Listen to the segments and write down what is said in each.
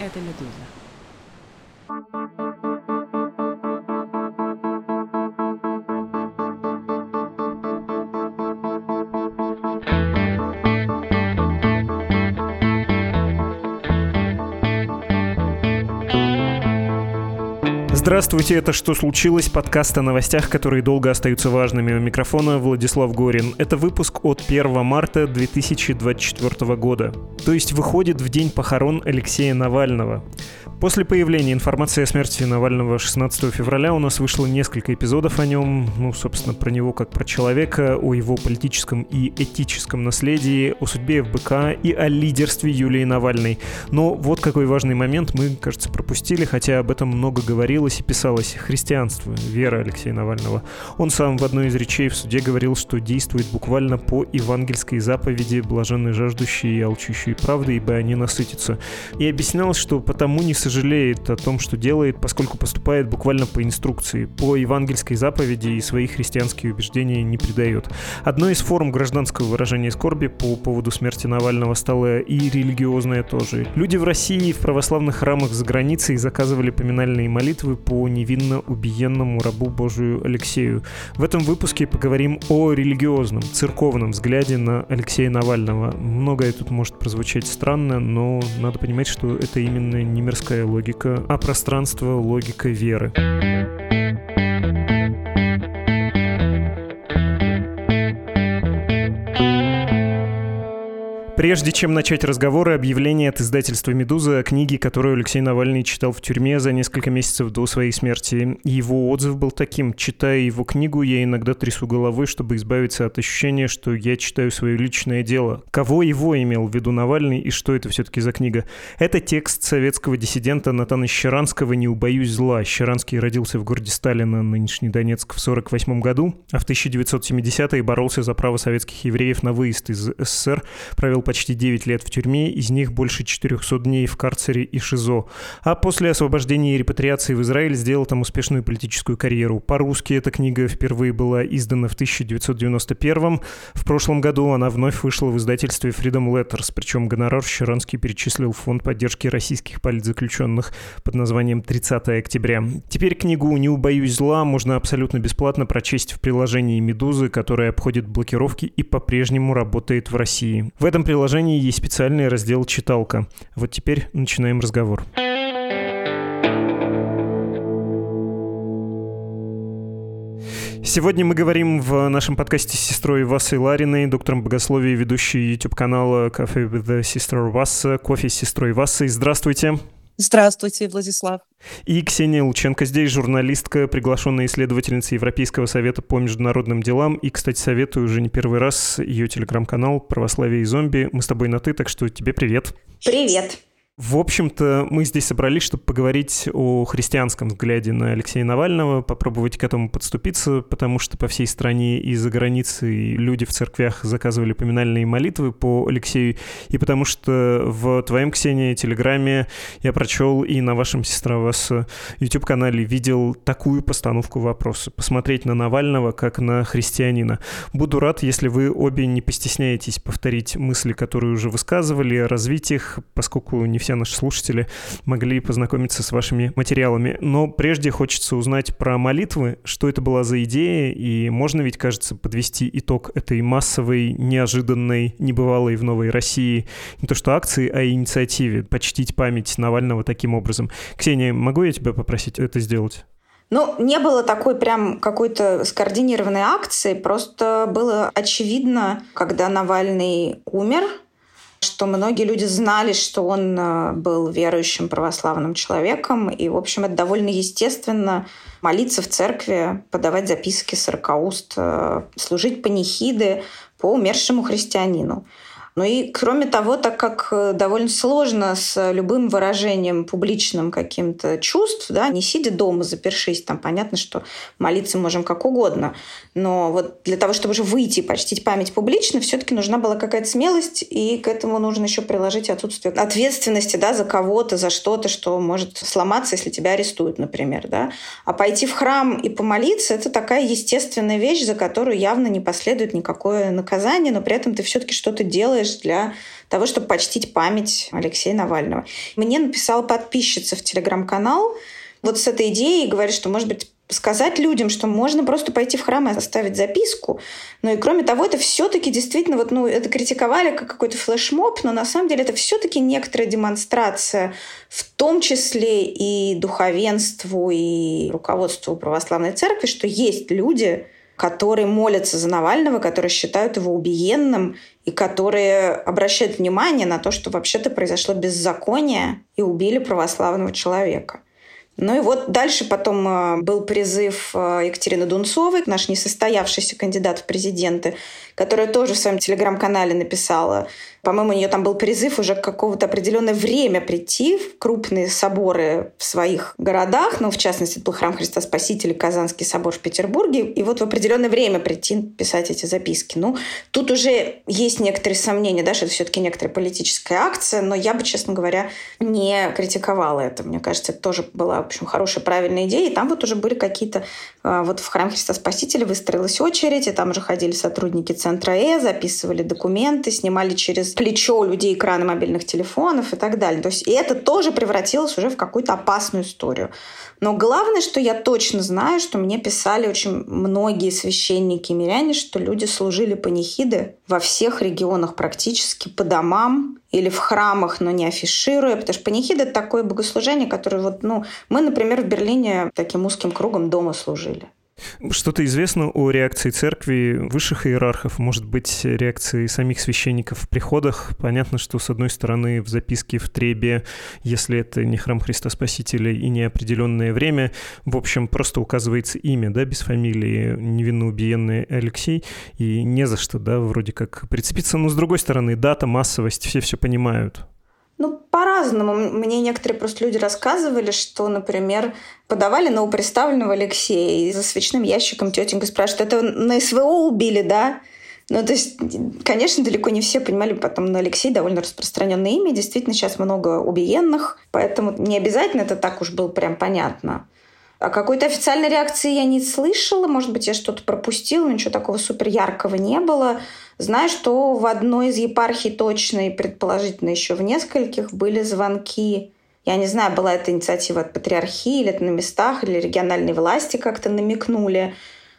Это «Медуза». Здравствуйте, это «Что случилось?» Подкаст о новостях, которые долго остаются важными. У микрофона Владислав Горин. Это выпуск от 1 марта 2024 года. То есть выходит в день похорон Алексея Навального. После появления информации о смерти Навального 16 февраля у нас вышло несколько эпизодов о нем, ну, собственно, про него как про человека, о его политическом и этическом наследии, о судьбе ФБК и о лидерстве Юлии Навальной. Но вот какой важный момент мы, кажется, пропустили, хотя об этом много говорилось и писалось. Христианство, вера Алексея Навального. Он сам в одной из речей в суде говорил, что действует буквально по евангельской заповеди «блаженные жаждущие и алчущие правды, ибо они насытятся». И объяснялось, что потому не сожалеет о том, что делает, поскольку поступает буквально по инструкции, по евангельской заповеди и свои христианские убеждения не предает. Одной из форм гражданского выражения скорби по поводу смерти Навального стала и религиозная тоже. Люди в России в православных храмах за границей заказывали поминальные молитвы по невинно убиенному рабу Божию Алексею. В этом выпуске поговорим о религиозном, церковном взгляде на Алексея Навального. Многое тут может прозвучать странно, но надо понимать, что это именно не мирская логика, а пространство — логика веры. Прежде чем начать разговоры, объявление от издательства «Медуза» о книге, которую Алексей Навальный читал в тюрьме за несколько месяцев до своей смерти. Его отзыв был таким. Читая его книгу, я иногда трясу головой, чтобы избавиться от ощущения, что я читаю свое личное дело. Кого его имел в виду Навальный и что это все-таки за книга? Это текст советского диссидента Натана Щеранского «Не убоюсь зла». Щеранский родился в городе Сталина, нынешний Донецк, в 1948 году, а в 1970-е боролся за право советских евреев на выезд из СССР, провел почти 9 лет в тюрьме, из них больше 400 дней в карцере и ШИЗО. А после освобождения и репатриации в Израиль сделал там успешную политическую карьеру. По-русски эта книга впервые была издана в 1991 В прошлом году она вновь вышла в издательстве Freedom Letters, причем гонорар Щеранский перечислил в фонд поддержки российских политзаключенных под названием «30 октября». Теперь книгу «Не убоюсь зла» можно абсолютно бесплатно прочесть в приложении «Медузы», которое обходит блокировки и по-прежнему работает в России. В этом приложении приложении есть специальный раздел «Читалка». Вот теперь начинаем разговор. Сегодня мы говорим в нашем подкасте с сестрой Васой Лариной, доктором богословия, ведущей YouTube-канала «Кофе with the Sister Васа», «Кофе с сестрой Васой». Здравствуйте. Здравствуйте, Владислав. И Ксения Лученко здесь, журналистка, приглашенная исследовательница Европейского совета по международным делам. И, кстати, советую уже не первый раз ее телеграм-канал «Православие и зомби». Мы с тобой на «ты», так что тебе привет. Привет. В общем-то, мы здесь собрались, чтобы поговорить о христианском взгляде на Алексея Навального, попробовать к этому подступиться, потому что по всей стране и за границей люди в церквях заказывали поминальные молитвы по Алексею, и потому что в твоем, Ксении, телеграме я прочел и на вашем сестра вас YouTube-канале видел такую постановку вопроса. Посмотреть на Навального как на христианина. Буду рад, если вы обе не постесняетесь повторить мысли, которые уже высказывали, развить их, поскольку не все все наши слушатели могли познакомиться с вашими материалами. Но прежде хочется узнать про молитвы, что это была за идея, и можно ведь, кажется, подвести итог этой массовой, неожиданной, небывалой в Новой России, не то что акции, а инициативе, почтить память Навального таким образом. Ксения, могу я тебя попросить это сделать? Ну, не было такой прям какой-то скоординированной акции, просто было очевидно, когда Навальный умер, что многие люди знали, что он э, был верующим православным человеком, и, в общем, это довольно естественно молиться в церкви, подавать записки сорокауст, э, служить панихиды по умершему христианину. Ну и кроме того, так как э, довольно сложно с любым выражением публичным каким-то чувств, да, не сидя дома, запершись, там понятно, что молиться можем как угодно, но вот для того, чтобы уже выйти и почтить память публично, все-таки нужна была какая-то смелость, и к этому нужно еще приложить отсутствие ответственности да, за кого-то, за что-то, что может сломаться, если тебя арестуют, например. Да? А пойти в храм и помолиться — это такая естественная вещь, за которую явно не последует никакое наказание, но при этом ты все-таки что-то делаешь лишь для того, чтобы почтить память Алексея Навального. Мне написала подписчица в телеграм-канал вот с этой идеей, говорит, что, может быть, сказать людям, что можно просто пойти в храм и оставить записку. Но и кроме того, это все-таки действительно, вот, ну, это критиковали как какой-то флешмоб, но на самом деле это все-таки некоторая демонстрация, в том числе и духовенству, и руководству православной церкви, что есть люди, которые молятся за Навального, которые считают его убиенным и которые обращают внимание на то, что вообще-то произошло беззаконие и убили православного человека. Ну и вот дальше потом э, был призыв э, Екатерины Дунцовой, наш несостоявшийся кандидат в президенты, которая тоже в своем телеграм-канале написала по-моему, у нее там был призыв уже какого-то определенное время прийти в крупные соборы в своих городах. Ну, в частности, это был храм Христа Спасителя, Казанский собор в Петербурге. И вот в определенное время прийти писать эти записки. Ну, тут уже есть некоторые сомнения, да, что это все-таки некоторая политическая акция, но я бы, честно говоря, не критиковала это. Мне кажется, это тоже была, в общем, хорошая, правильная идея. И там вот уже были какие-то... А, вот в храм Христа Спасителя выстроилась очередь, и там уже ходили сотрудники Центра Э, записывали документы, снимали через плечо у людей экраны мобильных телефонов и так далее. То есть и это тоже превратилось уже в какую-то опасную историю. Но главное, что я точно знаю, что мне писали очень многие священники и миряне, что люди служили панихиды во всех регионах практически по домам или в храмах, но не афишируя, потому что панихида — это такое богослужение, которое вот, ну, мы, например, в Берлине таким узким кругом дома служили. Что-то известно о реакции церкви высших иерархов, может быть, реакции самих священников в приходах. Понятно, что, с одной стороны, в записке в Требе, если это не храм Христа Спасителя и не определенное время, в общем, просто указывается имя, да, без фамилии, невинно убиенный Алексей, и не за что, да, вроде как прицепиться. Но, с другой стороны, дата, массовость, все все понимают. Ну, по-разному. Мне некоторые просто люди рассказывали, что, например, подавали новоприставленного Алексея, и за свечным ящиком тетенька спрашивает, это на СВО убили, да? Ну, то есть, конечно, далеко не все понимали, потом на Алексей довольно распространенное имя. Действительно, сейчас много убиенных, поэтому не обязательно это так уж было прям понятно. А какой-то официальной реакции я не слышала. Может быть, я что-то пропустила, ничего такого супер яркого не было. Знаю, что в одной из епархий точно и предположительно еще в нескольких были звонки. Я не знаю, была это инициатива от патриархии, или это на местах, или региональные власти как-то намекнули.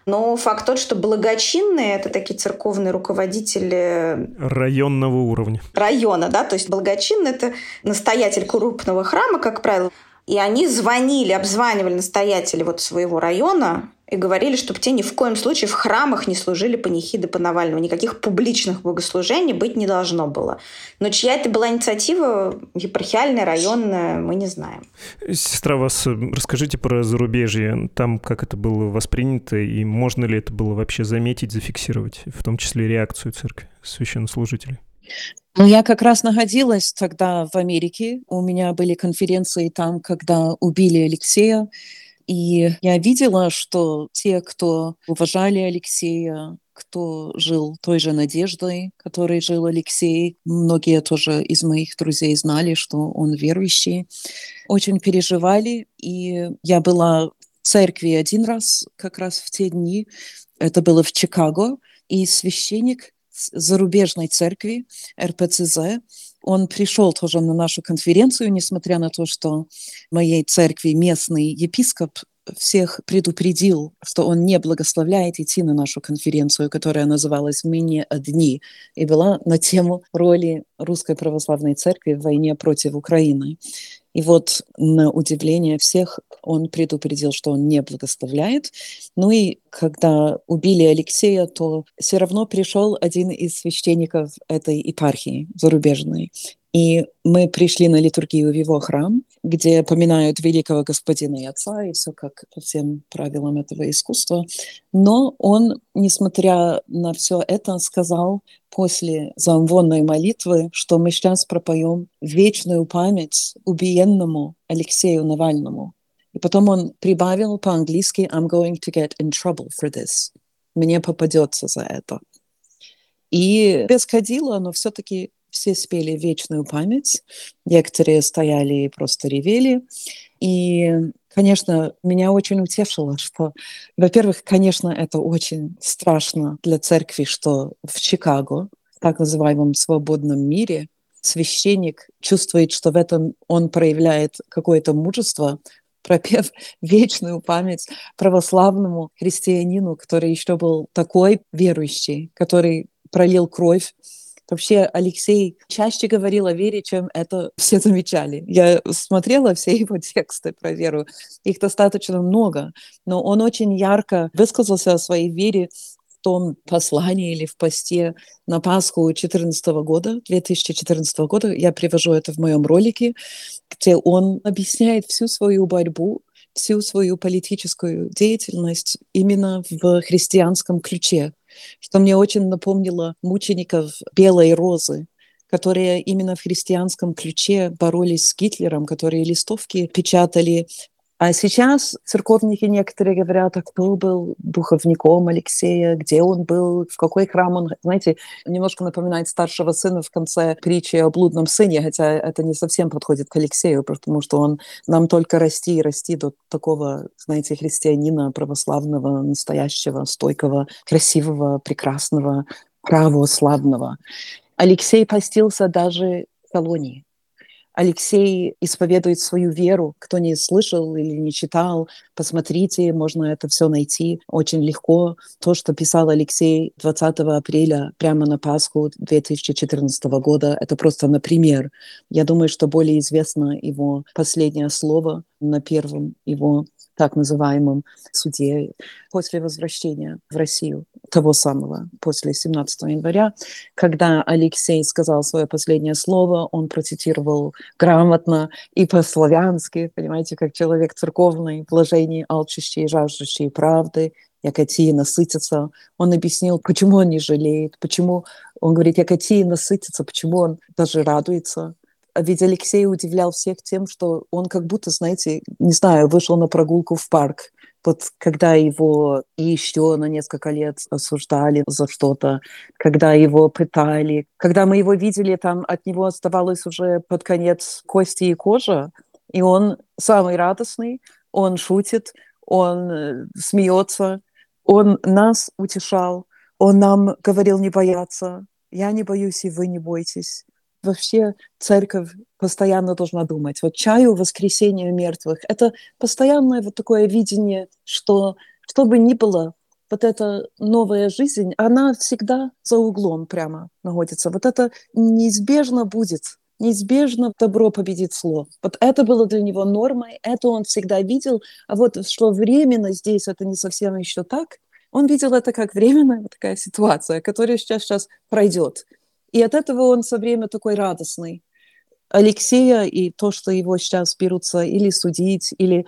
Но факт тот, что благочинные — это такие церковные руководители... Районного уровня. Района, да, то есть благочинный — это настоятель крупного храма, как правило. И они звонили, обзванивали настоятелей вот своего района, и говорили, чтобы те ни в коем случае в храмах не служили панихиды по Навальному. Никаких публичных богослужений быть не должно было. Но чья это была инициатива, епархиальная, районная, мы не знаем. Сестра, вас э, расскажите про зарубежье. Там как это было воспринято, и можно ли это было вообще заметить, зафиксировать, в том числе реакцию церкви, священнослужителей? Ну, я как раз находилась тогда в Америке. У меня были конференции там, когда убили Алексея. И я видела, что те, кто уважали Алексея, кто жил той же надеждой, которой жил Алексей, многие тоже из моих друзей знали, что он верующий, очень переживали. И я была в церкви один раз, как раз в те дни, это было в Чикаго, и священник зарубежной церкви РПЦЗ он пришел тоже на нашу конференцию, несмотря на то, что в моей церкви местный епископ всех предупредил, что он не благословляет идти на нашу конференцию, которая называлась «Мы не одни» и была на тему роли Русской Православной Церкви в войне против Украины. И вот на удивление всех он предупредил, что он не благословляет. Ну и когда убили Алексея, то все равно пришел один из священников этой епархии зарубежной и мы пришли на литургию в его храм, где поминают великого господина и отца, и все как по всем правилам этого искусства. Но он, несмотря на все это, сказал после замвонной молитвы, что мы сейчас пропоем вечную память убиенному Алексею Навальному. И потом он прибавил по-английски «I'm going to get in trouble for this». Мне попадется за это. И без кадила, но все-таки все спели вечную память, некоторые стояли и просто ревели. И, конечно, меня очень утешило, что, во-первых, конечно, это очень страшно для церкви, что в Чикаго так называемом свободном мире, священник чувствует, что в этом он проявляет какое-то мужество, пропев вечную память православному христианину, который еще был такой верующий, который пролил кровь. Вообще Алексей чаще говорил о вере, чем это все замечали. Я смотрела все его тексты про веру, их достаточно много, но он очень ярко высказался о своей вере в том послании или в посте на Пасху 2014 года, 2014 года. Я привожу это в моем ролике, где он объясняет всю свою борьбу всю свою политическую деятельность именно в христианском ключе, что мне очень напомнило мучеников Белой Розы, которые именно в христианском ключе боролись с Гитлером, которые листовки печатали а сейчас церковники некоторые говорят, а кто был духовником Алексея, где он был, в какой храм он... Знаете, немножко напоминает старшего сына в конце притчи о блудном сыне, хотя это не совсем подходит к Алексею, потому что он нам только расти и расти до такого, знаете, христианина православного, настоящего, стойкого, красивого, прекрасного, православного. Алексей постился даже в колонии. Алексей исповедует свою веру. Кто не слышал или не читал, посмотрите, можно это все найти очень легко. То, что писал Алексей 20 апреля прямо на Пасху 2014 года, это просто например. Я думаю, что более известно его последнее слово на первом его так называемом суде после возвращения в Россию, того самого, после 17 января, когда Алексей сказал свое последнее слово, он процитировал грамотно и по-славянски, понимаете, как человек церковный, блажение, алчущий, жаждущий правды, Якотия насытится. Он объяснил, почему он не жалеет, почему он говорит, Якотия насытится, почему он даже радуется, ведь Алексей удивлял всех тем, что он как будто, знаете, не знаю, вышел на прогулку в парк, вот когда его еще на несколько лет осуждали за что-то, когда его пытали, когда мы его видели, там от него оставалось уже под конец кости и кожа, и он самый радостный, он шутит, он э, смеется, он нас утешал, он нам говорил не бояться, я не боюсь, и вы не бойтесь вообще церковь постоянно должна думать. Вот чаю воскресения мертвых – это постоянное вот такое видение, что что бы ни было, вот эта новая жизнь, она всегда за углом прямо находится. Вот это неизбежно будет. Неизбежно добро победит зло. Вот это было для него нормой, это он всегда видел. А вот что временно здесь это не совсем еще так, он видел это как временная такая ситуация, которая сейчас, сейчас пройдет. И от этого он все время такой радостный. Алексея и то, что его сейчас берутся или судить, или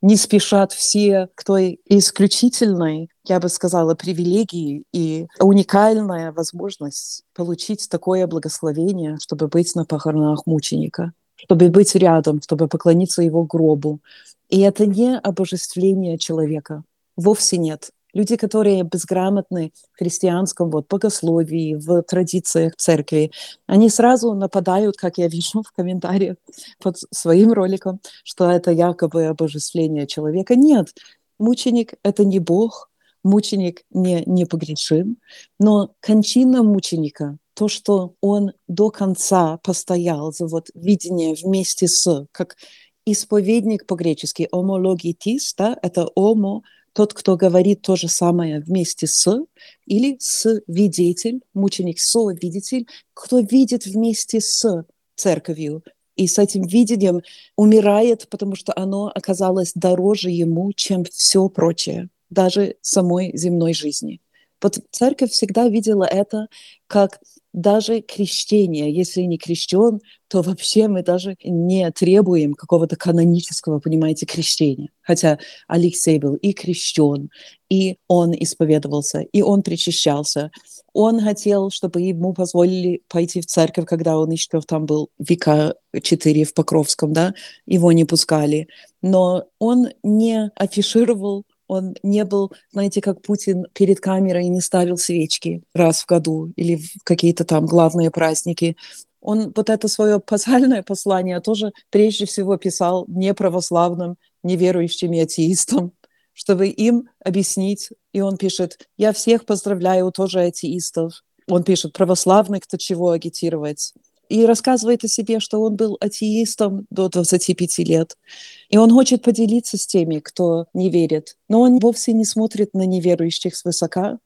не спешат все к той исключительной, я бы сказала, привилегии и уникальная возможность получить такое благословение, чтобы быть на похоронах мученика, чтобы быть рядом, чтобы поклониться его гробу. И это не обожествление человека. Вовсе нет люди, которые безграмотны в христианском вот, богословии, в традициях церкви, они сразу нападают, как я вижу в комментариях под своим роликом, что это якобы обожествление человека. Нет, мученик — это не Бог, мученик не непогрешим, но кончина мученика, то, что он до конца постоял за вот видение вместе с, как исповедник по-гречески, омологитис, да, это омо тот, кто говорит то же самое вместе с, или свидетель, мученик, совидетель, кто видит вместе с церковью, и с этим видением умирает, потому что оно оказалось дороже ему, чем все прочее, даже самой земной жизни. Вот церковь всегда видела это как даже крещение, если не крещен, то вообще мы даже не требуем какого-то канонического, понимаете, крещения. Хотя Алексей был и крещен, и он исповедовался, и он причащался. Он хотел, чтобы ему позволили пойти в церковь, когда он еще там был века четыре в Покровском, да, его не пускали. Но он не афишировал он не был, знаете, как Путин перед камерой не ставил свечки раз в году или в какие-то там главные праздники. Он вот это свое пасхальное послание тоже прежде всего писал неправославным, неверующим и атеистам, чтобы им объяснить. И он пишет, я всех поздравляю, тоже атеистов, он пишет, православный, кто чего агитировать и рассказывает о себе, что он был атеистом до 25 лет. И он хочет поделиться с теми, кто не верит. Но он вовсе не смотрит на неверующих свысока.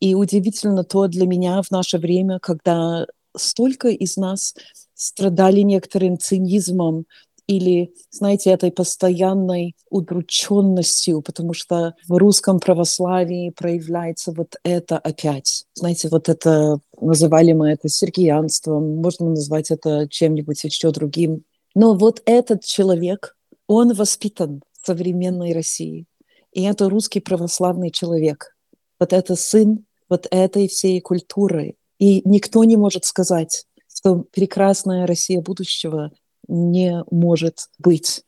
И удивительно то для меня в наше время, когда столько из нас страдали некоторым цинизмом или, знаете, этой постоянной удрученностью, потому что в русском православии проявляется вот это опять. Знаете, вот это, называли мы это сергиянством, можно назвать это чем-нибудь еще другим. Но вот этот человек, он воспитан в современной России. И это русский православный человек. Вот это сын вот этой всей культуры. И никто не может сказать, что прекрасная Россия будущего не может быть.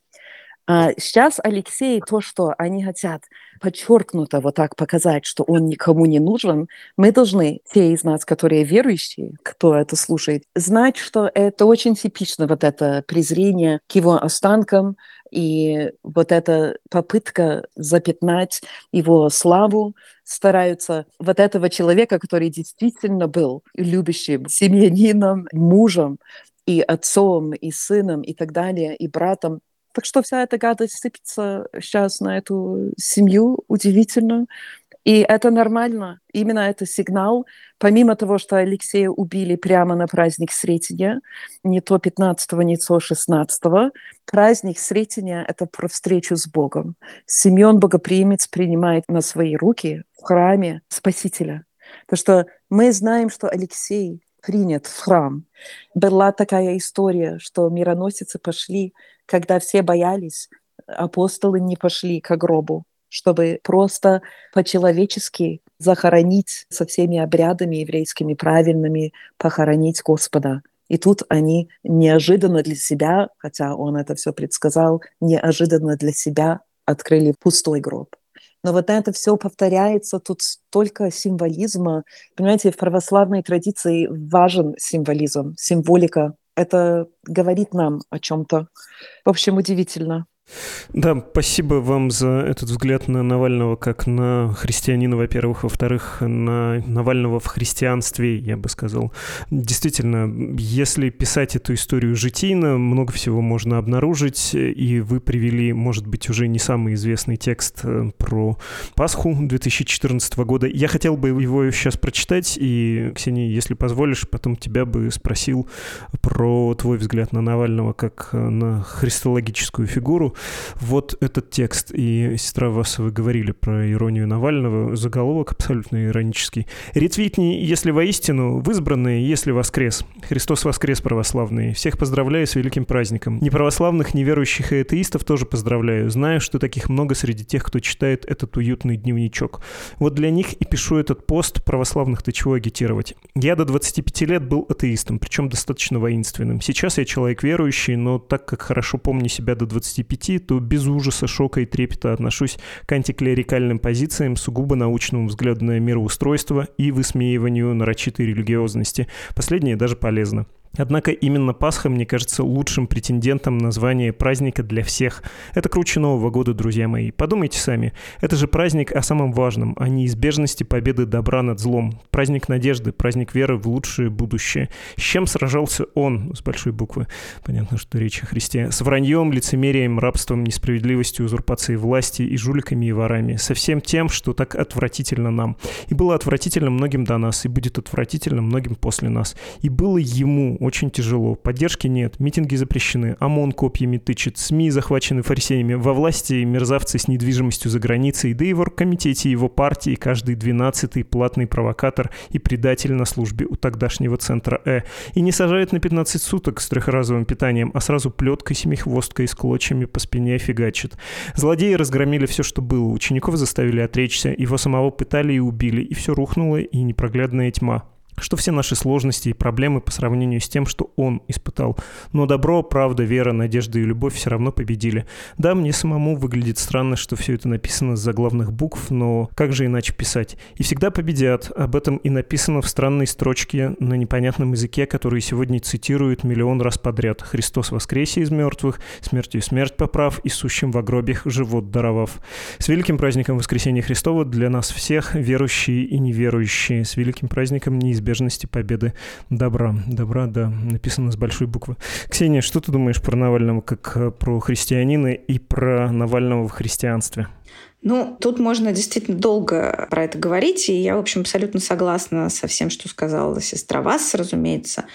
А сейчас Алексей, то, что они хотят подчеркнуто вот так показать, что он никому не нужен, мы должны, те из нас, которые верующие, кто это слушает, знать, что это очень типично, вот это презрение к его останкам и вот эта попытка запятнать его славу, стараются вот этого человека, который действительно был любящим семьянином, мужем, и отцом, и сыном, и так далее, и братом. Так что вся эта гадость сыпется сейчас на эту семью удивительно. И это нормально. Именно это сигнал. Помимо того, что Алексея убили прямо на праздник Сретения, не то 15-го, не то 16-го, праздник Сретения – это про встречу с Богом. Семен Богоприимец принимает на свои руки в храме Спасителя. Потому что мы знаем, что Алексей принят в храм. Была такая история, что мироносицы пошли, когда все боялись, апостолы не пошли к гробу, чтобы просто по-человечески захоронить со всеми обрядами еврейскими правильными, похоронить Господа. И тут они неожиданно для себя, хотя он это все предсказал, неожиданно для себя открыли пустой гроб. Но вот это все повторяется, тут столько символизма. Понимаете, в православной традиции важен символизм, символика. Это говорит нам о чем-то. В общем, удивительно. Да, спасибо вам за этот взгляд на Навального как на христианина, во-первых, во-вторых, на Навального в христианстве, я бы сказал. Действительно, если писать эту историю житийно, много всего можно обнаружить, и вы привели, может быть, уже не самый известный текст э, про Пасху 2014 года. Я хотел бы его сейчас прочитать, и, Ксения, если позволишь, потом тебя бы спросил про твой взгляд на Навального как на христологическую фигуру. Вот этот текст, и сестра вас вы говорили про иронию Навального, заголовок абсолютно иронический. «Ретвитни, если воистину, в избранные, если воскрес. Христос воскрес, православные. Всех поздравляю с великим праздником. Неправославных, неверующих и атеистов тоже поздравляю. Знаю, что таких много среди тех, кто читает этот уютный дневничок. Вот для них и пишу этот пост православных-то чего агитировать. Я до 25 лет был атеистом, причем достаточно воинственным. Сейчас я человек верующий, но так как хорошо помню себя до 25, идти, то без ужаса, шока и трепета отношусь к антиклерикальным позициям, сугубо научному взгляду на мироустройство и высмеиванию нарочитой религиозности. Последнее даже полезно. Однако именно Пасха, мне кажется, лучшим претендентом на звание праздника для всех. Это круче Нового года, друзья мои. Подумайте сами. Это же праздник о самом важном, о неизбежности победы добра над злом. Праздник надежды, праздник веры в лучшее будущее. С чем сражался он, с большой буквы, понятно, что речь о Христе, с враньем, лицемерием, рабством, несправедливостью, узурпацией власти и жуликами и ворами. Со всем тем, что так отвратительно нам. И было отвратительно многим до нас, и будет отвратительно многим после нас. И было ему, очень тяжело. Поддержки нет, митинги запрещены, ОМОН копьями тычет, СМИ захвачены фарисеями, во власти мерзавцы с недвижимостью за границей, да и в оргкомитете его партии каждый двенадцатый платный провокатор и предатель на службе у тогдашнего центра Э. И не сажают на 15 суток с трехразовым питанием, а сразу плеткой, семихвосткой с клочьями по спине фигачит. Злодеи разгромили все, что было, учеников заставили отречься, его самого пытали и убили, и все рухнуло, и непроглядная тьма что все наши сложности и проблемы по сравнению с тем, что он испытал. Но добро, правда, вера, надежда и любовь все равно победили. Да, мне самому выглядит странно, что все это написано с заглавных букв, но как же иначе писать? И всегда победят. Об этом и написано в странной строчке на непонятном языке, который сегодня цитируют миллион раз подряд. «Христос воскресе из мертвых, смертью смерть поправ, и сущим в гробях живот даровав». С великим праздником Воскресения Христова для нас всех, верующие и неверующие, с великим праздником неизбежно неизбежности победы добра. Добра, да, написано с большой буквы. Ксения, что ты думаешь про Навального как э, про христианина и про Навального в христианстве? Ну, тут можно действительно долго про это говорить, и я, в общем, абсолютно согласна со всем, что сказала сестра Вас, разумеется.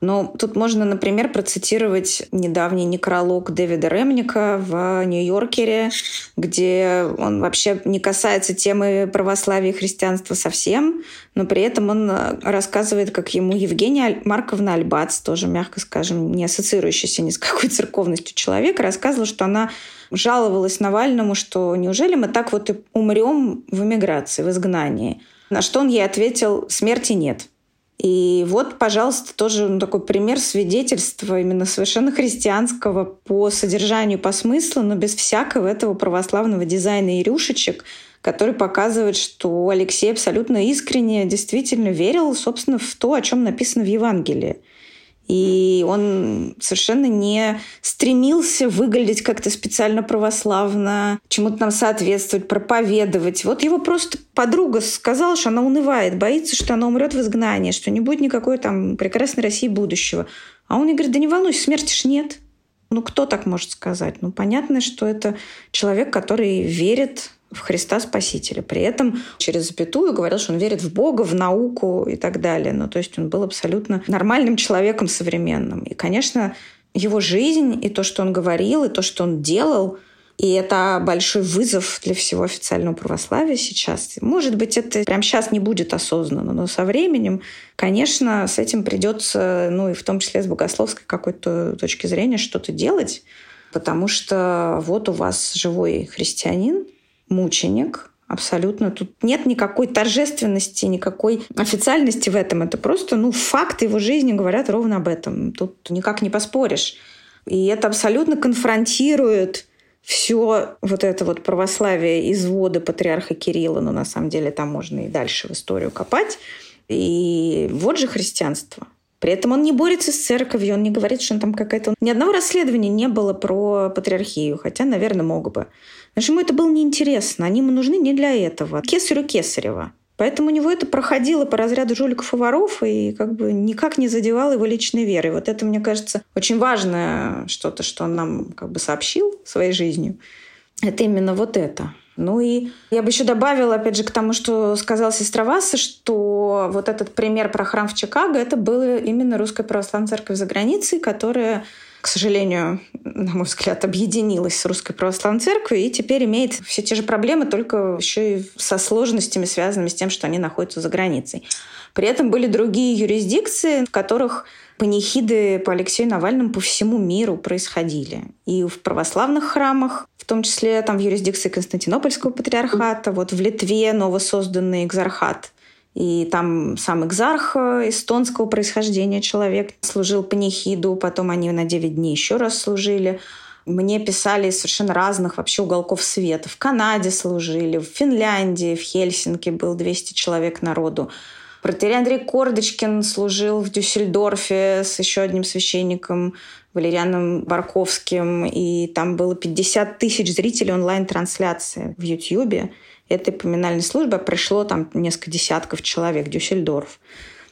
Но тут можно, например, процитировать недавний некролог Дэвида Ремника в Нью-Йоркере, где он вообще не касается темы православия и христианства совсем, но при этом он рассказывает, как ему Евгения Марковна Альбац, тоже, мягко скажем, не ассоциирующаяся ни с какой церковностью человека, рассказывала, что она жаловалась Навальному, что неужели мы так вот и умрем в эмиграции, в изгнании? На что он ей ответил, смерти нет. И вот, пожалуйста, тоже ну, такой пример свидетельства именно совершенно христианского по содержанию, по смыслу, но без всякого этого православного дизайна и рюшечек, который показывает, что Алексей абсолютно искренне действительно верил, собственно, в то, о чем написано в Евангелии. И он совершенно не стремился выглядеть как-то специально православно, чему-то нам соответствовать, проповедовать. Вот его просто подруга сказала, что она унывает, боится, что она умрет в изгнании, что не будет никакой там прекрасной России будущего. А он ей говорит, да не волнуйся, смерти ж нет. Ну, кто так может сказать? Ну, понятно, что это человек, который верит в Христа Спасителя. При этом через запятую говорил, что он верит в Бога, в науку и так далее. Ну, то есть он был абсолютно нормальным человеком современным. И, конечно, его жизнь и то, что он говорил, и то, что он делал, и это большой вызов для всего официального православия сейчас. Может быть, это прямо сейчас не будет осознанно, но со временем, конечно, с этим придется, ну и в том числе с богословской какой-то точки зрения, что-то делать, потому что вот у вас живой христианин, мученик, Абсолютно. Тут нет никакой торжественности, никакой официальности в этом. Это просто ну, факты его жизни говорят ровно об этом. Тут никак не поспоришь. И это абсолютно конфронтирует все вот это вот православие изводы патриарха Кирилла, но на самом деле там можно и дальше в историю копать. И вот же христианство. При этом он не борется с церковью, он не говорит, что он там какая-то... Ни одного расследования не было про патриархию, хотя, наверное, мог бы. Потому ему это было неинтересно. Они ему нужны не для этого. Кесарю Кесарева. Поэтому у него это проходило по разряду жуликов и воров и как бы никак не задевало его личной веры. Вот это, мне кажется, очень важное что-то, что он нам как бы сообщил своей жизнью. Это именно вот это. Ну и я бы еще добавила, опять же, к тому, что сказала сестра Васа, что вот этот пример про храм в Чикаго, это было именно Русская Православная Церковь за границей, которая к сожалению, на мой взгляд, объединилась с Русской Православной Церковью и теперь имеет все те же проблемы, только еще и со сложностями, связанными с тем, что они находятся за границей. При этом были другие юрисдикции, в которых панихиды по Алексею Навальному по всему миру происходили. И в православных храмах, том числе там в юрисдикции Константинопольского патриархата, вот в Литве новосозданный экзархат – и там сам экзарх э, эстонского происхождения человек служил панихиду, потом они на 9 дней еще раз служили. Мне писали из совершенно разных вообще уголков света. В Канаде служили, в Финляндии, в Хельсинки был 200 человек народу. Протерей Андрей Кордочкин служил в Дюссельдорфе с еще одним священником Валерианом Барковским. И там было 50 тысяч зрителей онлайн-трансляции в Ютьюбе этой поминальной службы пришло там несколько десятков человек, Дюссельдорф.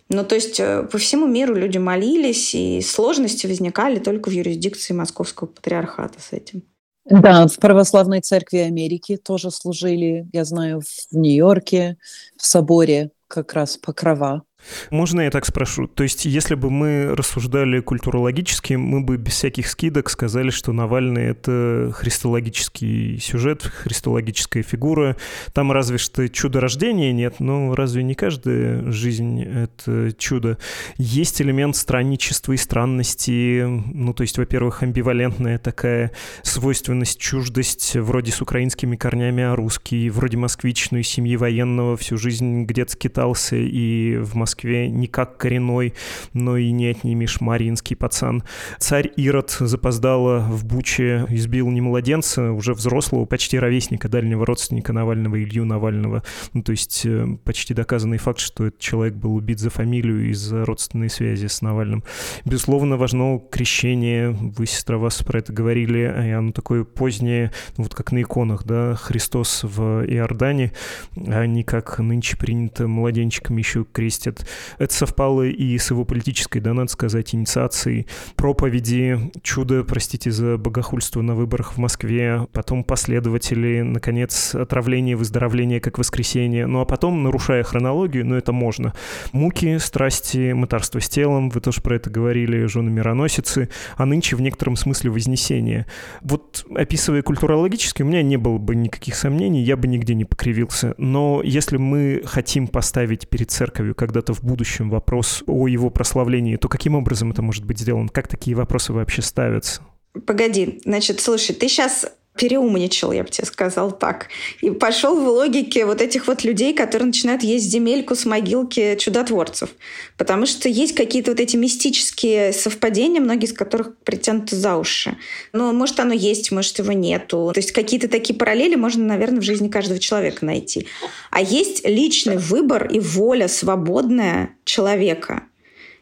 Ну, то есть э, по всему миру люди молились, и сложности возникали только в юрисдикции Московского патриархата с этим. Да, в Православной Церкви Америки тоже служили, я знаю, в Нью-Йорке, в соборе как раз Покрова. Можно я так спрошу? То есть, если бы мы рассуждали культурологически, мы бы без всяких скидок сказали, что Навальный — это христологический сюжет, христологическая фигура. Там разве что чудо рождения нет, но разве не каждая жизнь — это чудо? Есть элемент странничества и странности, ну, то есть, во-первых, амбивалентная такая свойственность, чуждость, вроде с украинскими корнями, а русский, вроде москвичной семьи военного, всю жизнь где-то скитался и в Москве Москве не как коренной, но и не отнимешь маринский пацан. Царь Ирод запоздало в Буче, избил не младенца, уже взрослого, почти ровесника, дальнего родственника Навального, Илью Навального. Ну, то есть э, почти доказанный факт, что этот человек был убит за фамилию из-за родственной связи с Навальным. Безусловно, важно крещение. Вы, сестра, вас про это говорили, и оно такое позднее, ну, вот как на иконах, да, Христос в Иордане, а не как нынче принято младенчикам еще крестят Это совпало и с его политической, да, надо сказать, инициацией проповеди, чудо, простите за богохульство на выборах в Москве, потом последователи, наконец, отравление, выздоровление как воскресенье, ну а потом, нарушая хронологию, но ну, это можно, муки, страсти, мытарство с телом, вы тоже про это говорили, жены мироносицы, а нынче в некотором смысле вознесение. Вот описывая культурологически, у меня не было бы никаких сомнений, я бы нигде не покривился. Но если мы хотим поставить перед церковью когда-то в будущем вопрос о его прославлении, то каким образом это может быть сделано? Как такие вопросы вообще ставятся? Погоди, значит, слушай, ты сейчас переумничал, я бы тебе сказал так. И пошел в логике вот этих вот людей, которые начинают есть земельку с могилки чудотворцев. Потому что есть какие-то вот эти мистические совпадения, многие из которых притянуты за уши. Ну, может, оно есть, может, его нету. То есть какие-то такие параллели можно, наверное, в жизни каждого человека найти. А есть личный выбор и воля свободная человека –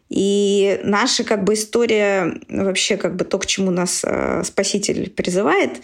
и наша как бы история, вообще как бы то, к чему нас э, Спаситель призывает,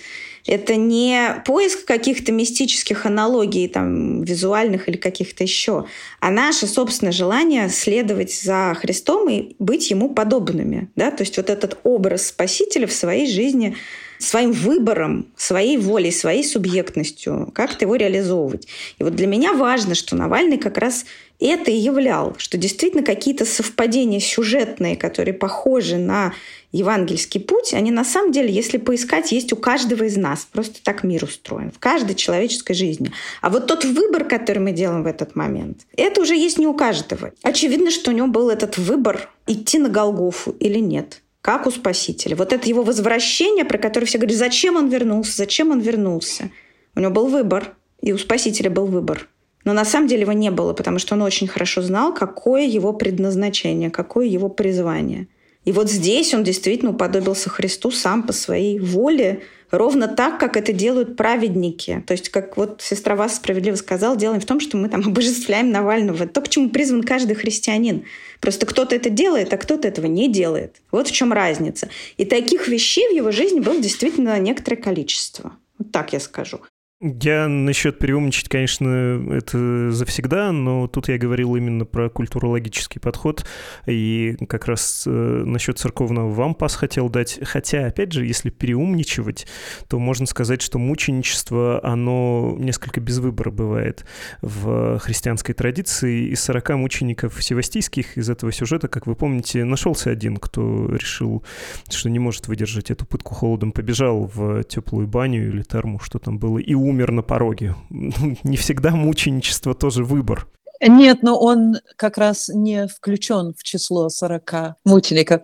это не поиск каких-то мистических аналогий, там, визуальных или каких-то еще, а наше собственное желание следовать за Христом и быть Ему подобными. Да? То есть вот этот образ Спасителя в своей жизни своим выбором, своей волей, своей субъектностью, как-то его реализовывать. И вот для меня важно, что Навальный как раз это и являл, что действительно какие-то совпадения сюжетные, которые похожи на евангельский путь, они на самом деле, если поискать, есть у каждого из нас. Просто так мир устроен, в каждой человеческой жизни. А вот тот выбор, который мы делаем в этот момент, это уже есть не у каждого. Очевидно, что у него был этот выбор идти на Голгофу или нет как у Спасителя. Вот это его возвращение, про которое все говорят, зачем он вернулся, зачем он вернулся. У него был выбор, и у Спасителя был выбор. Но на самом деле его не было, потому что он очень хорошо знал, какое его предназначение, какое его призвание. И вот здесь он действительно уподобился Христу сам по своей воле, ровно так, как это делают праведники. То есть, как вот сестра вас справедливо сказала, делаем в том, что мы там обожествляем Навального. То, к чему призван каждый христианин. Просто кто-то это делает, а кто-то этого не делает. Вот в чем разница. И таких вещей в его жизни было действительно некоторое количество. Вот так я скажу. Я насчет переумничать, конечно, это завсегда, но тут я говорил именно про культурологический подход, и как раз э, насчет церковного вам пас хотел дать. Хотя, опять же, если переумничивать, то можно сказать, что мученичество, оно несколько без выбора бывает в христианской традиции. Из 40 мучеников севастийских из этого сюжета, как вы помните, нашелся один, кто решил, что не может выдержать эту пытку холодом, побежал в теплую баню или терму, что там было, и умер умер на пороге. Не всегда мученичество тоже выбор. Нет, но он как раз не включен в число 40 мучеников.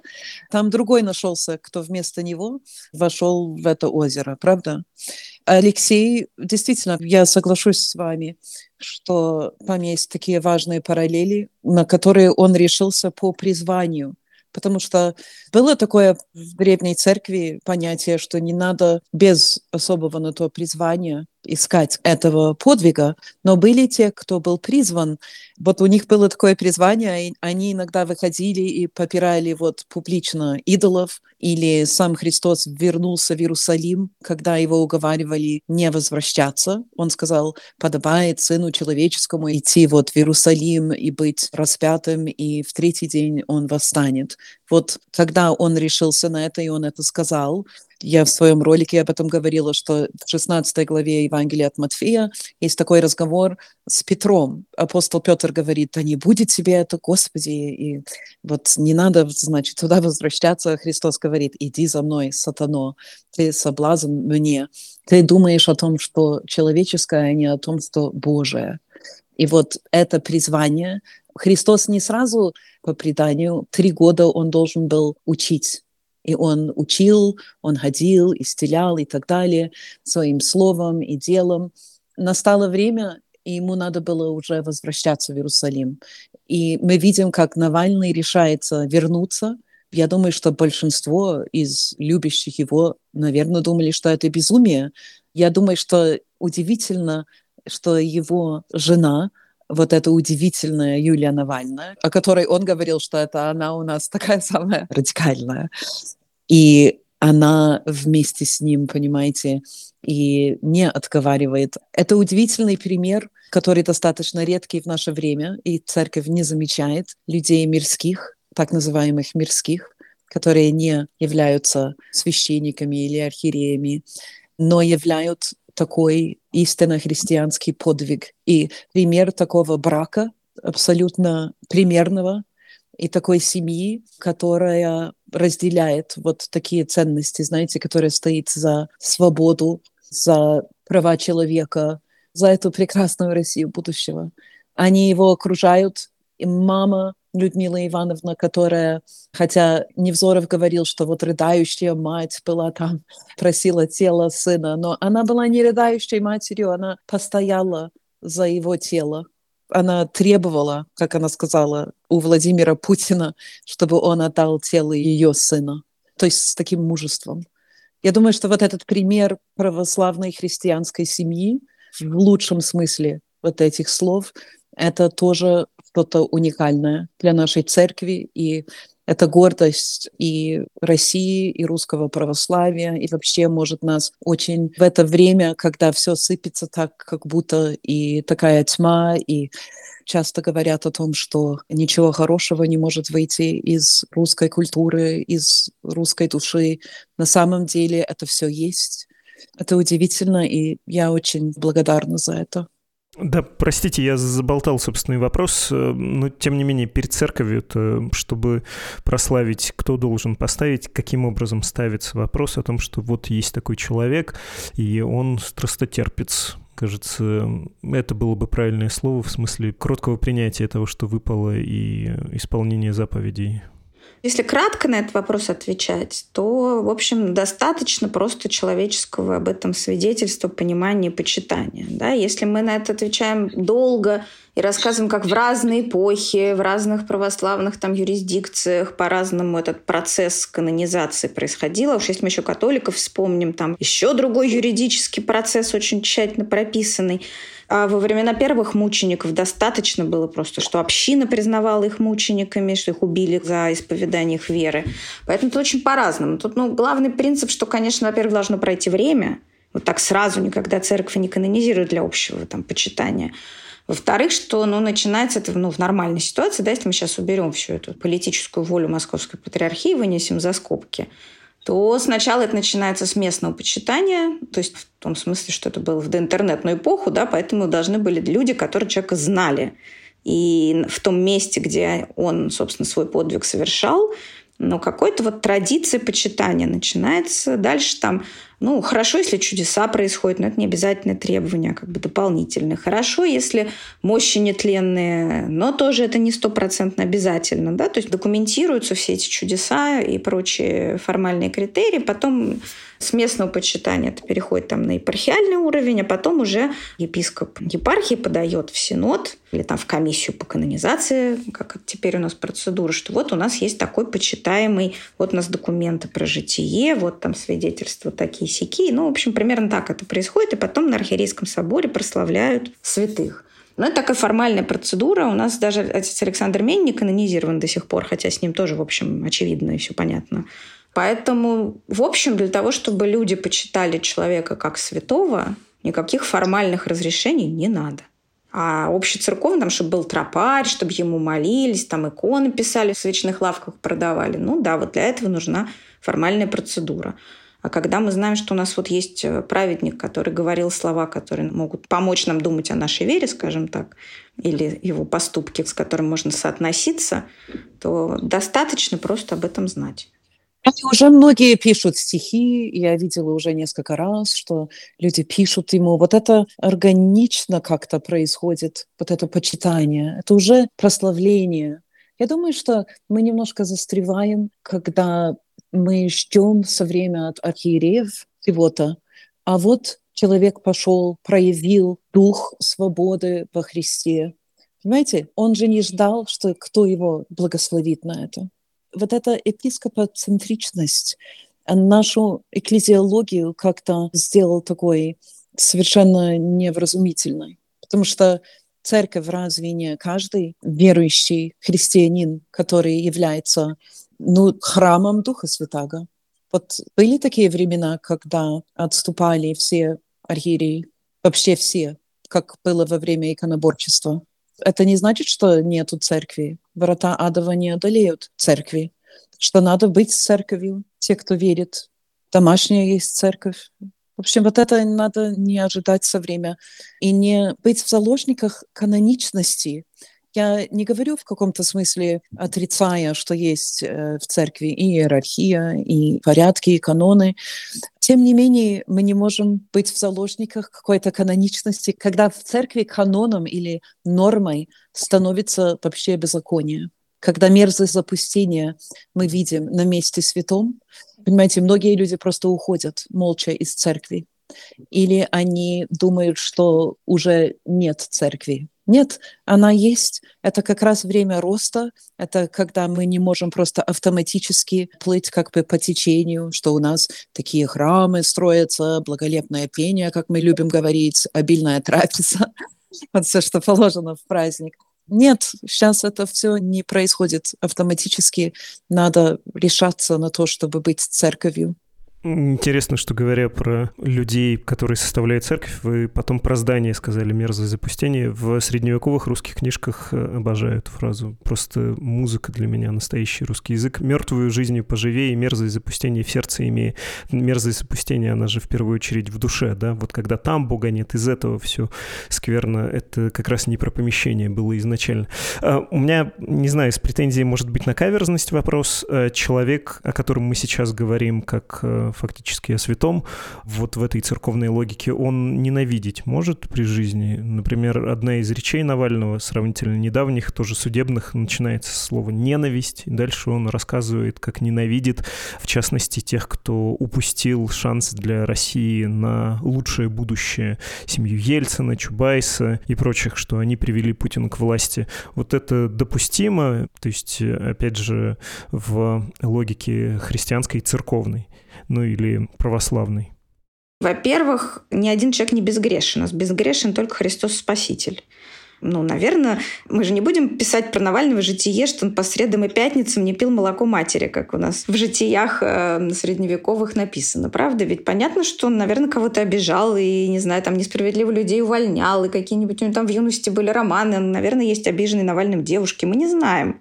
Там другой нашелся, кто вместо него вошел в это озеро, правда? Алексей, действительно, я соглашусь с вами, что там есть такие важные параллели, на которые он решился по призванию – потому что было такое в древней церкви понятие, что не надо без особого на то призвания искать этого подвига, но были те, кто был призван. Вот у них было такое призвание, и они иногда выходили и попирали вот публично идолов, или сам Христос вернулся в Иерусалим, когда его уговаривали не возвращаться. Он сказал, подобает Сыну Человеческому идти вот в Иерусалим и быть распятым, и в третий день он восстанет. Вот когда он решился на это, и он это сказал, я в своем ролике об этом говорила, что в 16 главе Евангелия от Матфея есть такой разговор с Петром. Апостол Петр говорит, да не будет тебе это, Господи, и вот не надо, значит, туда возвращаться. Христос говорит, иди за мной, сатано, ты соблазн мне. Ты думаешь о том, что человеческое, а не о том, что Божие. И вот это призвание Христос не сразу по преданию, три года он должен был учить и он учил, он ходил, исцелял и так далее своим словом и делом. Настало время, и ему надо было уже возвращаться в Иерусалим. И мы видим, как Навальный решается вернуться. Я думаю, что большинство из любящих его, наверное, думали, что это безумие. Я думаю, что удивительно, что его жена, вот эта удивительная Юлия Навальная, о которой он говорил, что это она у нас такая самая радикальная. И она вместе с ним, понимаете, и не отговаривает. Это удивительный пример, который достаточно редкий в наше время, и церковь не замечает людей мирских, так называемых мирских, которые не являются священниками или архиереями, но являют такой истинно христианский подвиг. И пример такого брака, абсолютно примерного, и такой семьи, которая разделяет вот такие ценности, знаете, которая стоит за свободу, за права человека, за эту прекрасную Россию будущего. Они его окружают, и мама Людмила Ивановна, которая, хотя Невзоров говорил, что вот рыдающая мать была там, просила тело сына, но она была не рыдающей матерью, она постояла за его тело. Она требовала, как она сказала, у Владимира Путина, чтобы он отдал тело ее сына. То есть с таким мужеством. Я думаю, что вот этот пример православной христианской семьи в лучшем смысле вот этих слов, это тоже что-то уникальное для нашей церкви, и это гордость и России, и русского православия, и вообще может нас очень в это время, когда все сыпется так, как будто и такая тьма, и часто говорят о том, что ничего хорошего не может выйти из русской культуры, из русской души. На самом деле это все есть. Это удивительно, и я очень благодарна за это. Да, простите, я заболтал собственный вопрос, э, но тем не менее перед церковью, -то, чтобы прославить, кто должен поставить, каким образом ставится вопрос о том, что вот есть такой человек, и он страстотерпец. Кажется, это было бы правильное слово в смысле кроткого принятия того, что выпало, и исполнения заповедей. Если кратко на этот вопрос отвечать, то, в общем, достаточно просто человеческого об этом свидетельства, понимания, почитания. Да? Если мы на это отвечаем долго и рассказываем, как в разные эпохи, в разных православных там юрисдикциях по-разному этот процесс канонизации происходил. А уж если мы еще католиков вспомним, там еще другой юридический процесс очень тщательно прописанный. А во времена первых мучеников достаточно было просто, что община признавала их мучениками, что их убили за исповедание их веры. Поэтому это очень по-разному. Тут ну, главный принцип, что, конечно, во-первых, должно пройти время. Вот так сразу никогда церковь не канонизирует для общего там, почитания. Во-вторых, что ну, начинается это ну, в нормальной ситуации, да, если мы сейчас уберем всю эту политическую волю Московской Патриархии, вынесем за скобки, то сначала это начинается с местного почитания, то есть в том смысле, что это было в доинтернетную эпоху, да, поэтому должны были люди, которые человека знали. И в том месте, где он, собственно, свой подвиг совершал, но какой-то вот традиция почитания начинается. Дальше там ну, хорошо, если чудеса происходят, но это не обязательное требование, как бы дополнительное. Хорошо, если мощи нетленные, но тоже это не стопроцентно обязательно. Да? То есть документируются все эти чудеса и прочие формальные критерии. Потом с местного почитания это переходит там на епархиальный уровень, а потом уже епископ епархии подает в синод или там в комиссию по канонизации, как теперь у нас процедура, что вот у нас есть такой почитаемый, вот у нас документы про житие, вот там свидетельства такие сики. Ну, в общем, примерно так это происходит, и потом на архиерейском соборе прославляют святых. Но это такая формальная процедура. У нас даже отец Александр Мень не канонизирован до сих пор, хотя с ним тоже, в общем, очевидно и все понятно. Поэтому, в общем, для того, чтобы люди почитали человека как святого, никаких формальных разрешений не надо. А общецерковным, чтобы был тропарь, чтобы ему молились, там иконы писали, в свечных лавках продавали. Ну да, вот для этого нужна формальная процедура. А когда мы знаем, что у нас вот есть э, праведник, который говорил слова, которые могут помочь нам думать о нашей вере, скажем так, или его поступки, с которым можно соотноситься, то достаточно просто об этом знать. И уже многие пишут стихи, я видела уже несколько раз, что люди пишут ему. Вот это органично как-то происходит, вот это почитание. Это уже прославление. Я думаю, что мы немножко застреваем, когда мы ждем все время от архиереев чего-то, а вот человек пошел, проявил дух свободы во Христе. Понимаете, он же не ждал, что кто его благословит на это вот эта епископоцентричность нашу экклезиологию как-то сделал такой совершенно невразумительной. Потому что церковь разве не каждый верующий христианин, который является ну, храмом Духа Святаго. Вот были такие времена, когда отступали все архиереи, вообще все, как было во время иконоборчества. Это не значит, что нету церкви. Врата адова не одолеют церкви. Что надо быть церковью, те, кто верит. Домашняя есть церковь. В общем, вот это надо не ожидать со время и не быть в заложниках каноничности. Я не говорю в каком-то смысле, отрицая, что есть э, в церкви и иерархия, и порядки, и каноны. Тем не менее, мы не можем быть в заложниках какой-то каноничности, когда в церкви каноном или нормой становится вообще беззаконие. Когда мерзость запустения мы видим на месте святом, понимаете, многие люди просто уходят молча из церкви. Или они думают, что уже нет церкви, нет, она есть. Это как раз время роста. Это когда мы не можем просто автоматически плыть как бы по течению, что у нас такие храмы строятся, благолепное пение, как мы любим говорить, обильная трапеза. Вот все, что положено в праздник. Нет, сейчас это все не происходит автоматически. Надо решаться на то, чтобы быть церковью. Интересно, что говоря про людей, которые составляют церковь, вы потом про здание сказали «мерзость запустения». В средневековых русских книжках э, обожаю эту фразу. Просто музыка для меня, настоящий русский язык. «Мертвую жизнью поживее, мерзость запустения в сердце имея». Мерзость запустения, она же в первую очередь в душе, да? Вот когда там Бога нет, из этого все скверно. Это как раз не про помещение было изначально. А, у меня, не знаю, с претензией может быть на каверзность вопрос. Э, человек, о котором мы сейчас говорим, как э, фактически о святом, вот в этой церковной логике он ненавидеть может при жизни? Например, одна из речей Навального, сравнительно недавних, тоже судебных, начинается с слова «ненависть», и дальше он рассказывает, как ненавидит, в частности, тех, кто упустил шанс для России на лучшее будущее, семью Ельцина, Чубайса и прочих, что они привели Путина к власти. Вот это допустимо, то есть, опять же, в логике христианской церковной ну или православный? Во-первых, ни один человек не безгрешен. У нас безгрешен только Христос Спаситель. Ну, наверное, мы же не будем писать про Навального житие, что он по средам и пятницам не пил молоко матери, как у нас в житиях э, средневековых написано. Правда? Ведь понятно, что он, наверное, кого-то обижал и, не знаю, там несправедливо людей увольнял, и какие-нибудь у него там в юности были романы. Наверное, есть обиженные Навальным девушки. Мы не знаем.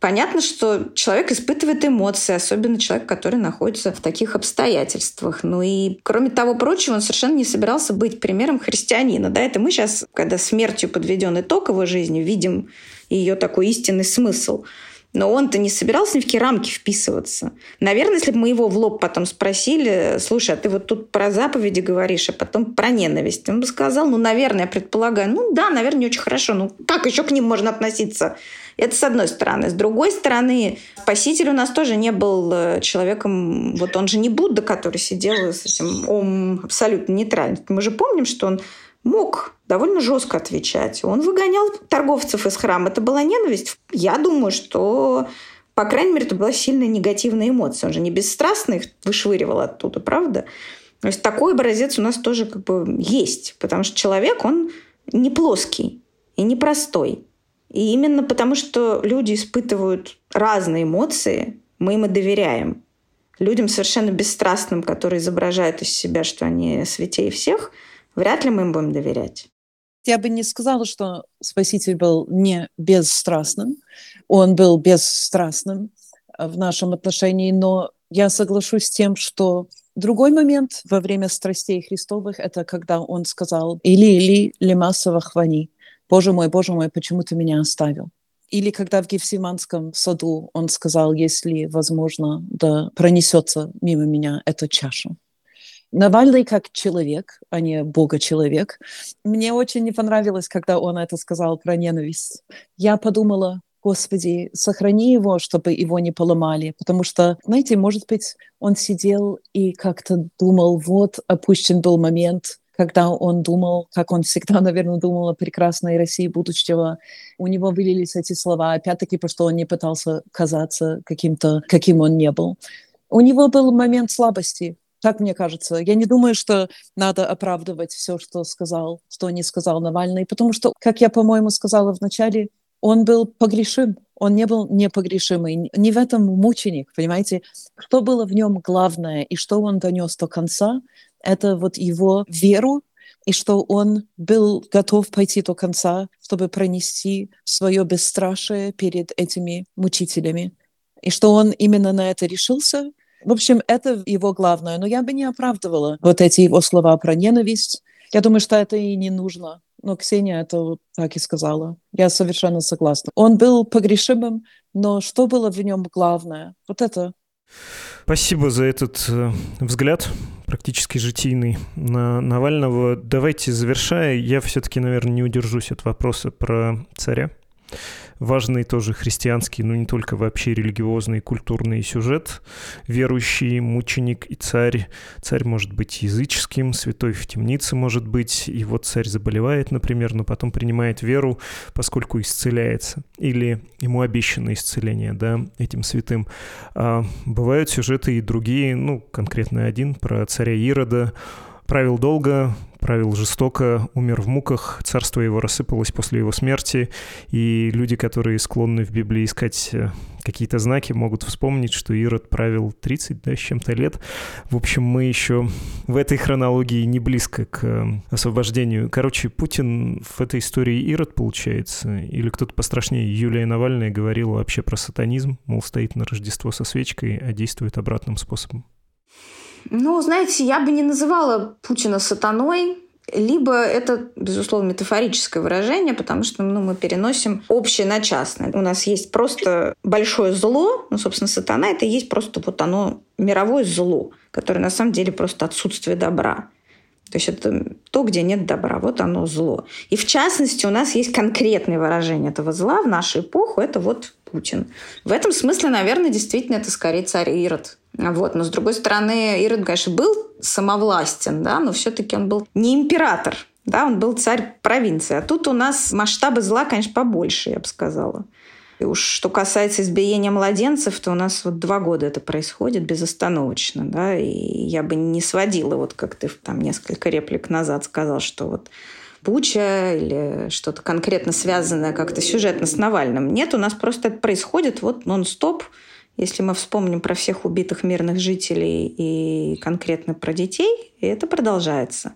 Понятно, что человек испытывает эмоции, особенно человек, который находится в таких обстоятельствах. Ну и, кроме того прочего, он совершенно не собирался быть примером христианина. Да, это мы сейчас, когда смертью подведен итог его жизни, видим ее такой истинный смысл. Но он-то не собирался ни в какие рамки вписываться. Наверное, если бы мы его в лоб потом спросили, слушай, а ты вот тут про заповеди говоришь, а потом про ненависть, он бы сказал, ну, наверное, я предполагаю, ну да, наверное, не очень хорошо. Ну, как еще к ним можно относиться? Это с одной стороны. С другой стороны, Спаситель у нас тоже не был э, человеком, вот он же не Будда, который сидел с этим ом абсолютно нейтральным. Мы же помним, что он мог довольно жестко отвечать. Он выгонял торговцев из храма. Это была ненависть. Я думаю, что, по крайней мере, это была сильная негативная эмоция. Он же не бесстрастно их вышвыривал оттуда, правда? То есть такой образец у нас тоже как бы есть, потому что человек, он не плоский и не простой. И именно потому, что люди испытывают разные эмоции, мы им и доверяем. Людям совершенно бесстрастным, которые изображают из себя, что они святей всех, вряд ли мы им будем доверять. Я бы не сказала, что Спаситель был не бесстрастным. Он был бесстрастным в нашем отношении, но я соглашусь с тем, что другой момент во время страстей Христовых – это когда он сказал «Или, или, лемасова хвани», «Боже мой, Боже мой, почему ты меня оставил?» Или когда в Гефсиманском саду он сказал, если возможно, да пронесется мимо меня эта чаша. Навальный как человек, а не бога-человек. Мне очень не понравилось, когда он это сказал про ненависть. Я подумала, Господи, сохрани его, чтобы его не поломали. Потому что, знаете, может быть, он сидел и как-то думал, вот опущен был момент, когда он думал, как он всегда, наверное, думал о прекрасной России будущего, у него вылились эти слова, опять-таки, потому что он не пытался казаться каким-то, каким он не был. У него был момент слабости, так мне кажется. Я не думаю, что надо оправдывать все, что сказал, что не сказал Навальный, потому что, как я, по-моему, сказала в начале, он был погрешим, Он не был непогрешимый. Не в этом мученик, понимаете? Что было в нем главное и что он донес до конца, это вот его веру и что он был готов пойти до конца, чтобы пронести свое бесстрашие перед этими мучителями. И что он именно на это решился. В общем, это его главное. Но я бы не оправдывала вот эти его слова про ненависть. Я думаю, что это и не нужно. Но Ксения это вот так и сказала. Я совершенно согласна. Он был погрешимым, но что было в нем главное? Вот это. Спасибо за этот э, взгляд, практически житийный, на Навального. Давайте, завершая, я все-таки, наверное, не удержусь от вопроса про царя важный тоже христианский, но не только вообще религиозный, культурный сюжет. Верующий, мученик и царь. Царь может быть языческим, святой в темнице может быть, и вот царь заболевает, например, но потом принимает веру, поскольку исцеляется. Или ему обещано исцеление, да, этим святым. А бывают сюжеты и другие, ну, конкретно один про царя Ирода, правил долго, правил жестоко, умер в муках, царство его рассыпалось после его смерти, и люди, которые склонны в Библии искать э, какие-то знаки, могут вспомнить, что Ирод правил 30, да, с чем-то лет. В общем, мы еще в этой хронологии не близко к э, освобождению. Короче, Путин в этой истории Ирод, получается, или кто-то пострашнее, Юлия Навальная говорила вообще про сатанизм, мол, стоит на Рождество со свечкой, а действует обратным способом. Ну, знаете, я бы не называла Путина сатаной, либо это, безусловно, метафорическое выражение, потому что ну, мы переносим общее на частное. У нас есть просто большое зло, ну, собственно, сатана — это есть просто вот оно мировое зло, которое на самом деле просто отсутствие добра. То есть это то, где нет добра, вот оно зло. И в частности у нас есть конкретное выражение этого зла в нашу эпоху, это вот Путин. В этом смысле, наверное, действительно это скорее царь Ирод. Вот. Но, с другой стороны, Ирод, конечно, был самовластен, да, но все-таки он был не император, да, он был царь провинции. А тут у нас масштабы зла, конечно, побольше, я бы сказала. И уж что касается избиения младенцев, то у нас вот два года это происходит безостановочно, да, и я бы не сводила, вот как ты там несколько реплик назад сказал, что вот Буча или что-то конкретно связанное как-то сюжетно с Навальным. Нет, у нас просто это происходит вот нон-стоп, если мы вспомним про всех убитых мирных жителей и конкретно про детей, и это продолжается.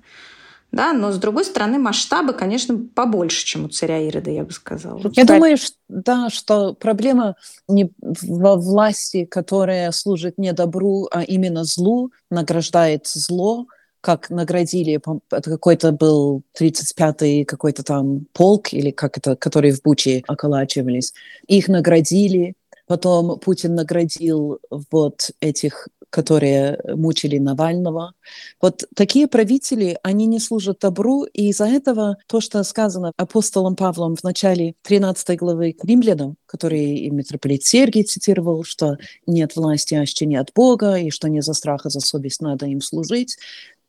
Да, но с другой стороны масштабы, конечно, побольше, чем у царя Ирода, я бы сказала. Я думаю, что, да, что проблема не во власти, которая служит не добру, а именно злу, награждает зло, как наградили, это какой-то был 35-й какой-то там полк, или как это, которые в Буче околачивались. Их наградили, потом Путин наградил вот этих которые мучили Навального. Вот такие правители, они не служат добру, и из-за этого то, что сказано апостолом Павлом в начале 13 главы к римлянам, который и митрополит Сергий цитировал, что нет власти, аще не от Бога, и что не за страха, за совесть надо им служить,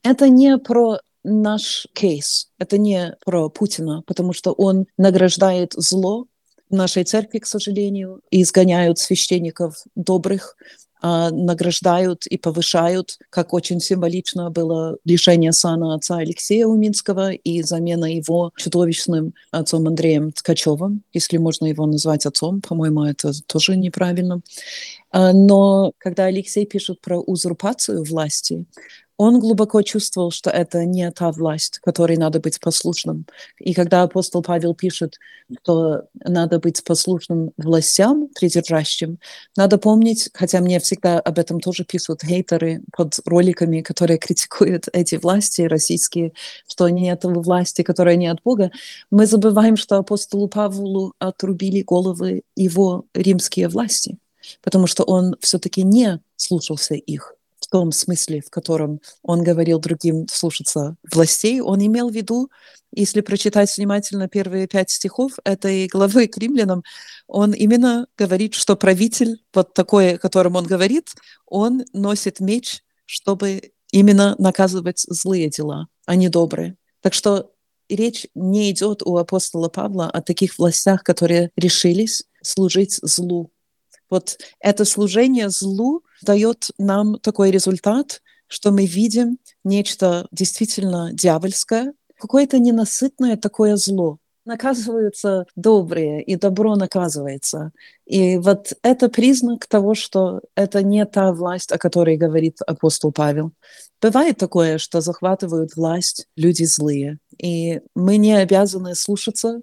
это не про наш кейс, это не про Путина, потому что он награждает зло, в нашей церкви, к сожалению, изгоняют священников добрых, а, награждают и повышают, как очень символично было лишение сана отца Алексея Уминского и замена его чудовищным отцом Андреем Ткачевым, если можно его назвать отцом, по-моему, это тоже неправильно. А, но когда Алексей пишет про узурпацию власти, он глубоко чувствовал, что это не та власть, которой надо быть послушным. И когда апостол Павел пишет, что надо быть послушным властям, придержащим, надо помнить, хотя мне всегда об этом тоже пишут хейтеры под роликами, которые критикуют эти власти российские, что нет власти, которая не от Бога, мы забываем, что апостолу Павлу отрубили головы его римские власти, потому что он все-таки не слушался их том смысле, в котором он говорил другим слушаться властей, он имел в виду, если прочитать внимательно первые пять стихов этой главы к римлянам, он именно говорит, что правитель, вот такой, о котором он говорит, он носит меч, чтобы именно наказывать злые дела, а не добрые. Так что речь не идет у апостола Павла о таких властях, которые решились служить злу. Вот это служение злу дает нам такой результат, что мы видим нечто действительно дьявольское, какое-то ненасытное такое зло. наказываются добрые, и добро наказывается. И вот это признак того, что это не та власть, о которой говорит апостол Павел. Бывает такое, что захватывают власть люди злые, и мы не обязаны слушаться,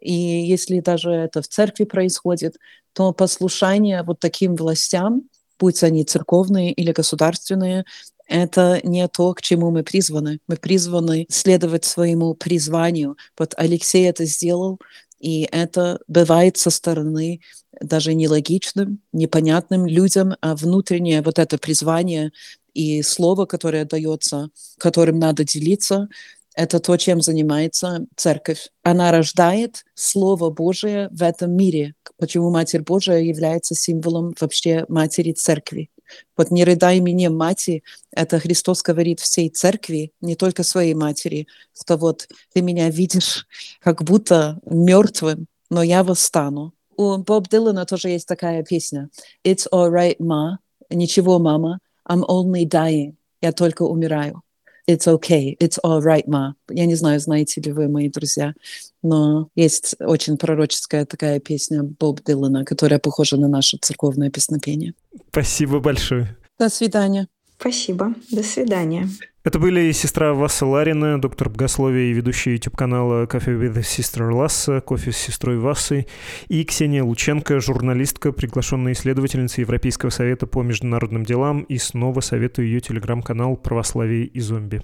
и если даже это в церкви происходит, то послушание вот таким властям, будь они церковные или государственные, это не то, к чему мы призваны. Мы призваны следовать своему призванию. Вот Алексей это сделал, и это бывает со стороны даже нелогичным, непонятным людям, а внутреннее вот это призвание и слово, которое дается, которым надо делиться, это то, чем занимается церковь. Она рождает Слово Божие в этом мире. Почему Матерь Божия является символом вообще Матери Церкви. Вот не рыдай мне, мати, это Христос говорит всей церкви, не только своей матери, что вот ты меня видишь как будто мертвым, но я восстану. У Боб Дилана тоже есть такая песня. It's all right, ma. Ничего, мама. I'm only dying. Я только умираю. It's okay. It's all right, ma. Я не знаю, знаете ли вы, мои друзья, но есть очень пророческая такая песня Боб Дилана, которая похожа на наше церковное песнопение. Спасибо большое. До свидания. Спасибо. До свидания. Это были сестра Васа Ларина, доктор богословия и ведущая YouTube-канала Coffee with Sister Lassa, кофе с сестрой Васой, и Ксения Лученко, журналистка, приглашенная исследовательница Европейского совета по международным делам, и снова советую ее телеграм-канал «Православие и зомби».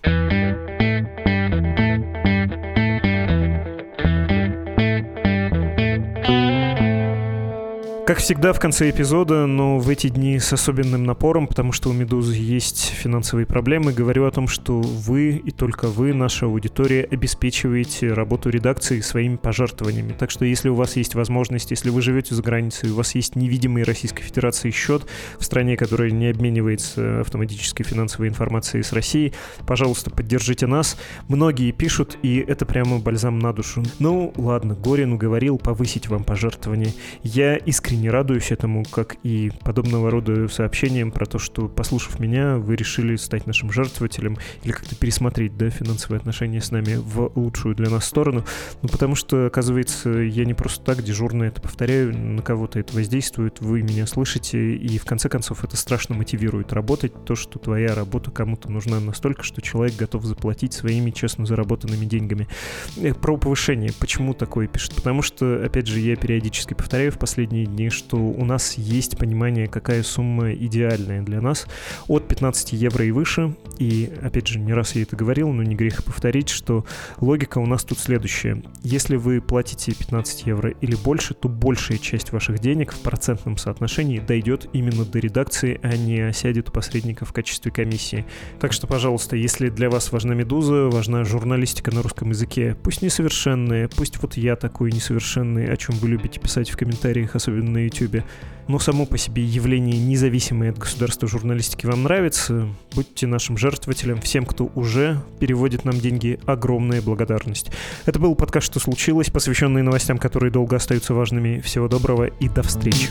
Как всегда в конце эпизода, но в эти дни с особенным напором, потому что у «Медузы» есть финансовые проблемы, говорю о том, что вы и только вы, наша аудитория, обеспечиваете работу редакции своими пожертвованиями. Так что если у вас есть возможность, если вы живете за границей, у вас есть невидимый Российской Федерации счет в стране, которая не обменивается автоматической финансовой информацией с Россией, пожалуйста, поддержите нас. Многие пишут, и это прямо бальзам на душу. Ну, ладно, Горин уговорил повысить вам пожертвования. Я искренне не радуюсь этому, как и подобного рода сообщениям про то, что, послушав меня, вы решили стать нашим жертвователем или как-то пересмотреть, да, финансовые отношения с нами в лучшую для нас сторону. Ну, потому что, оказывается, я не просто так дежурно это повторяю, на кого-то это воздействует, вы меня слышите, и в конце концов это страшно мотивирует работать, то, что твоя работа кому-то нужна настолько, что человек готов заплатить своими честно заработанными деньгами. Э, про повышение. Почему такое пишет? Потому что, опять же, я периодически повторяю в последние дни, что у нас есть понимание, какая сумма идеальная для нас от 15 евро и выше. И, опять же, не раз я это говорил, но не грех повторить, что логика у нас тут следующая. Если вы платите 15 евро или больше, то большая часть ваших денег в процентном соотношении дойдет именно до редакции, а не осядет у посредника в качестве комиссии. Так что, пожалуйста, если для вас важна «Медуза», важна журналистика на русском языке, пусть несовершенная, пусть вот я такой несовершенный, о чем вы любите писать в комментариях, особенно на YouTube. Но само по себе явление независимой от государства журналистики вам нравится, будьте нашим жертвователем. Всем, кто уже переводит нам деньги, огромная благодарность. Это был подкаст «Что случилось?», посвященный новостям, которые долго остаются важными. Всего доброго и до встречи.